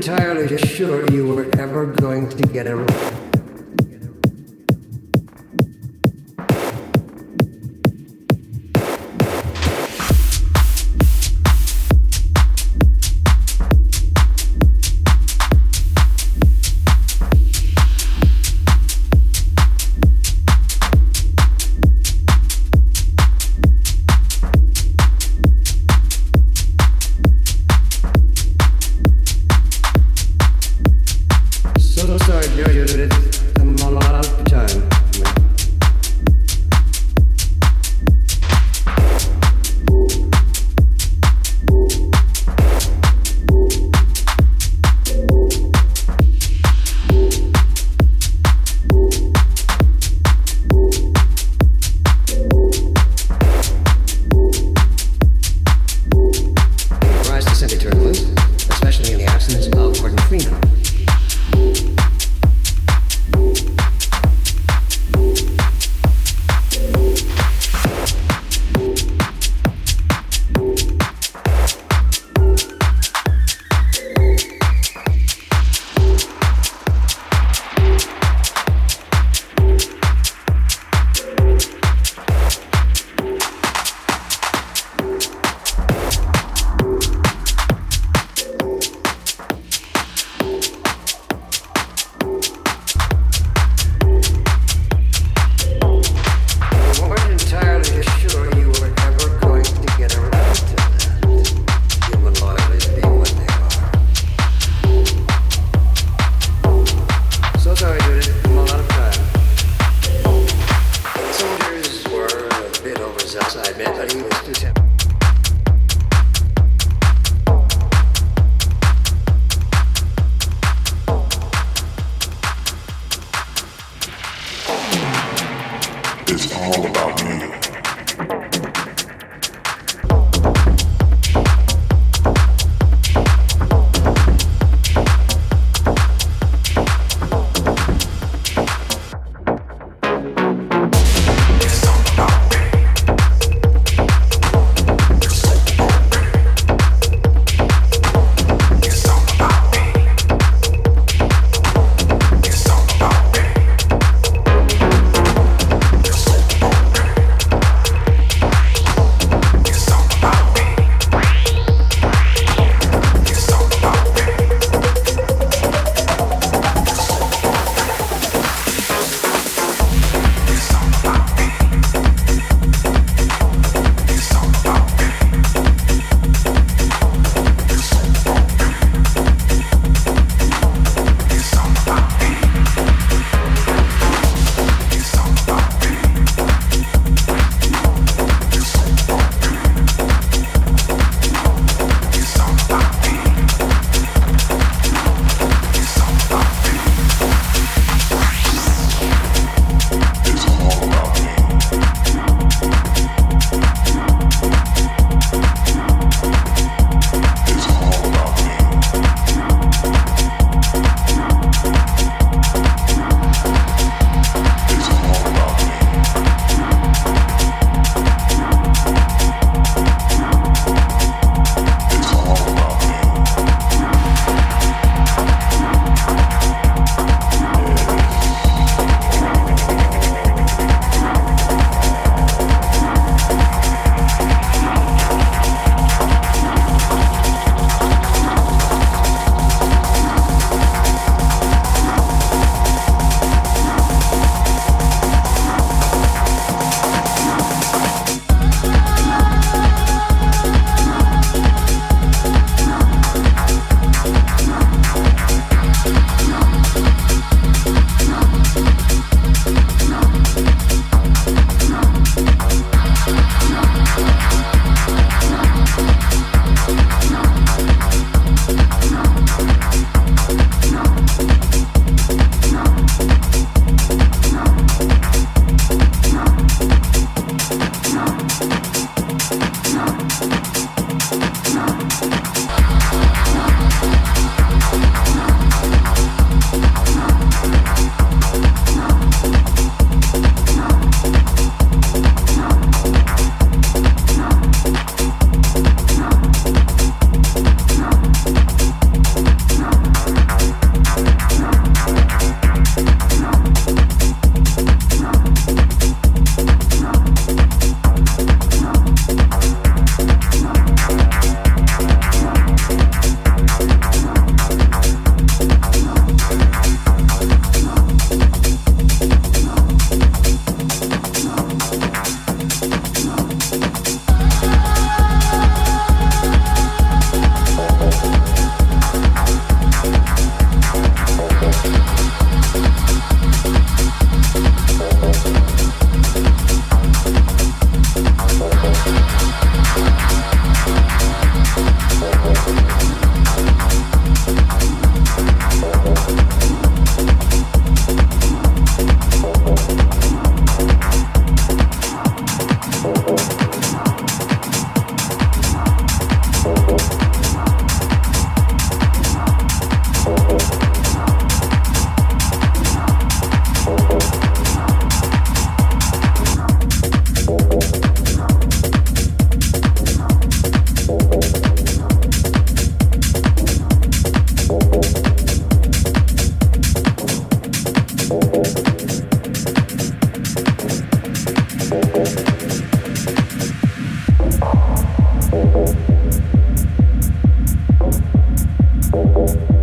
entirely sure you were ever going to get a. Okay.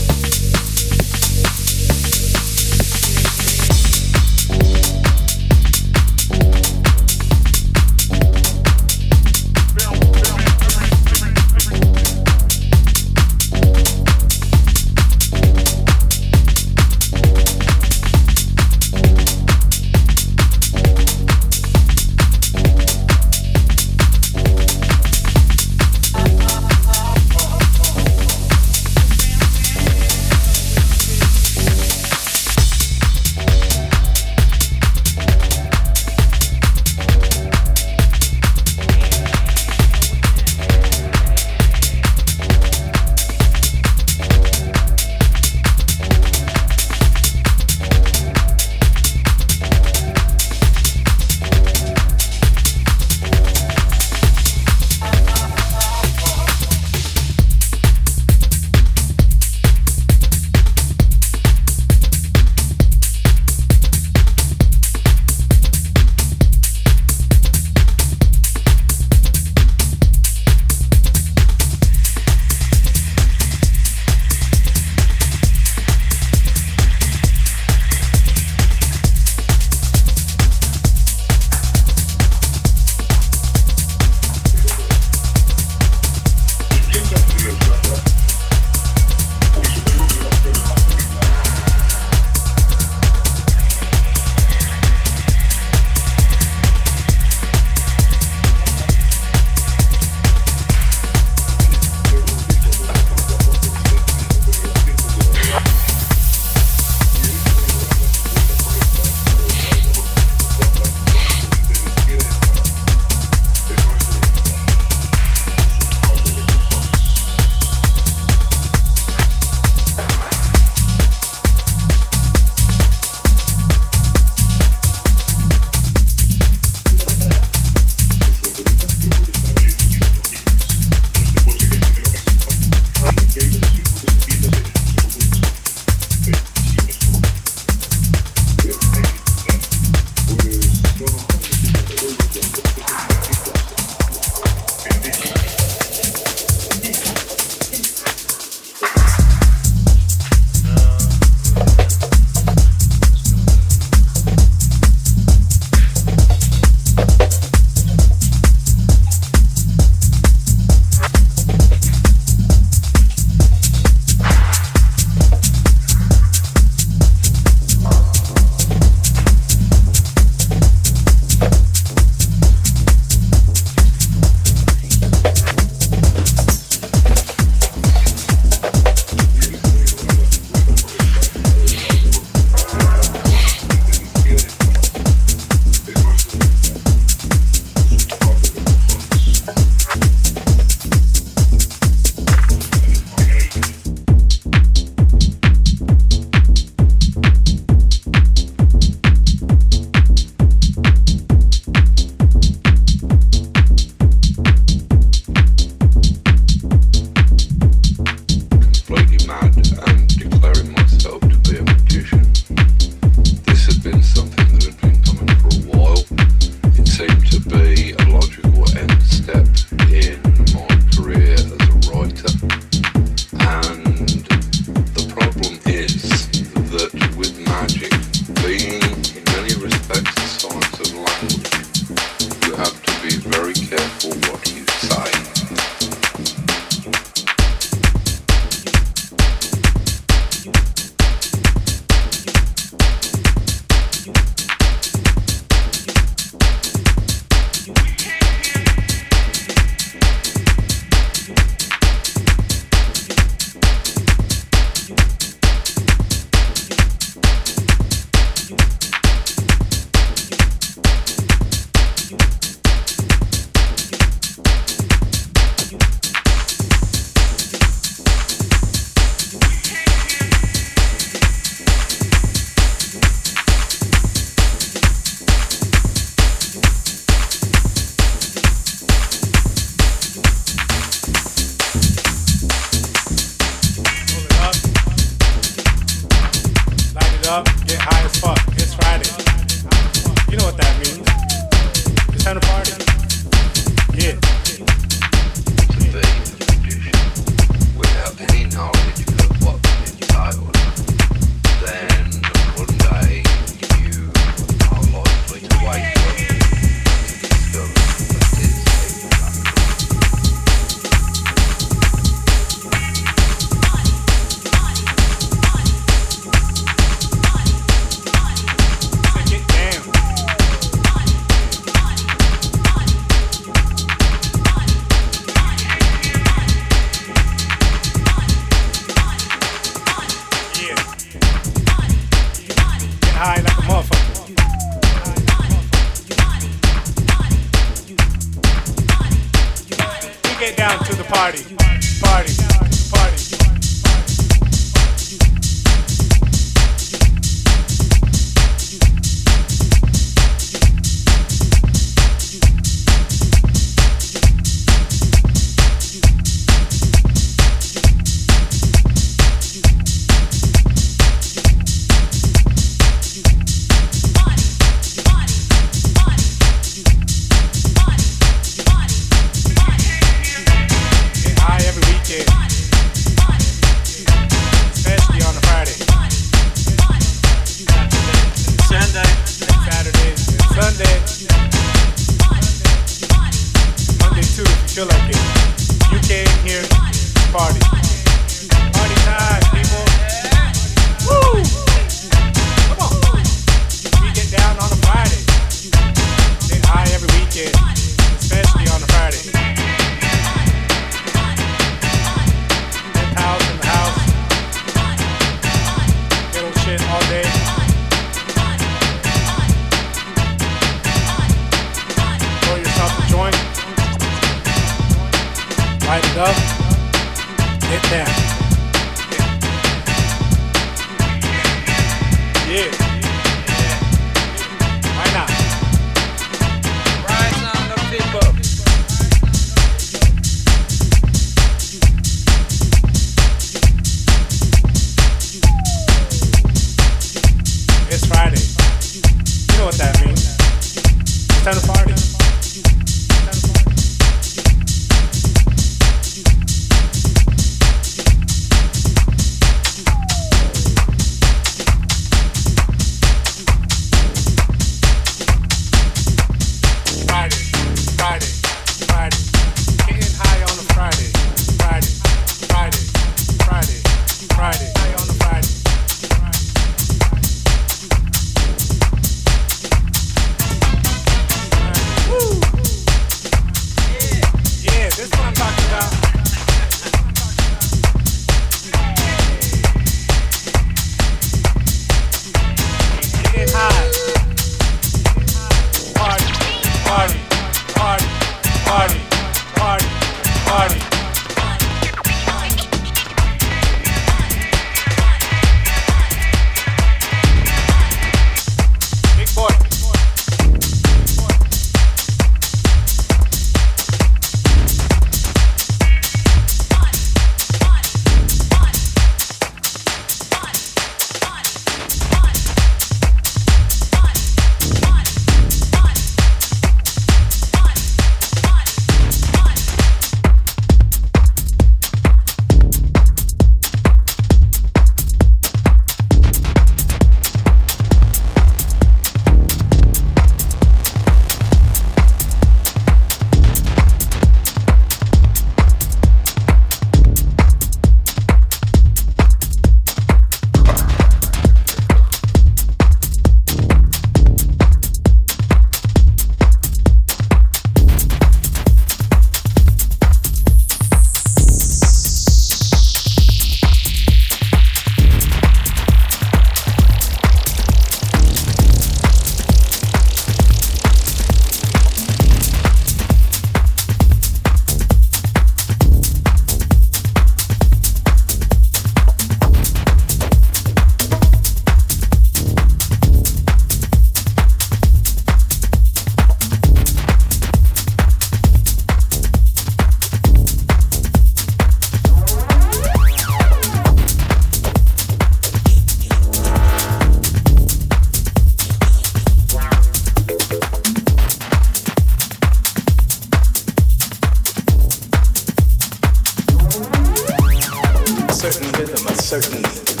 certain rhythm, a certain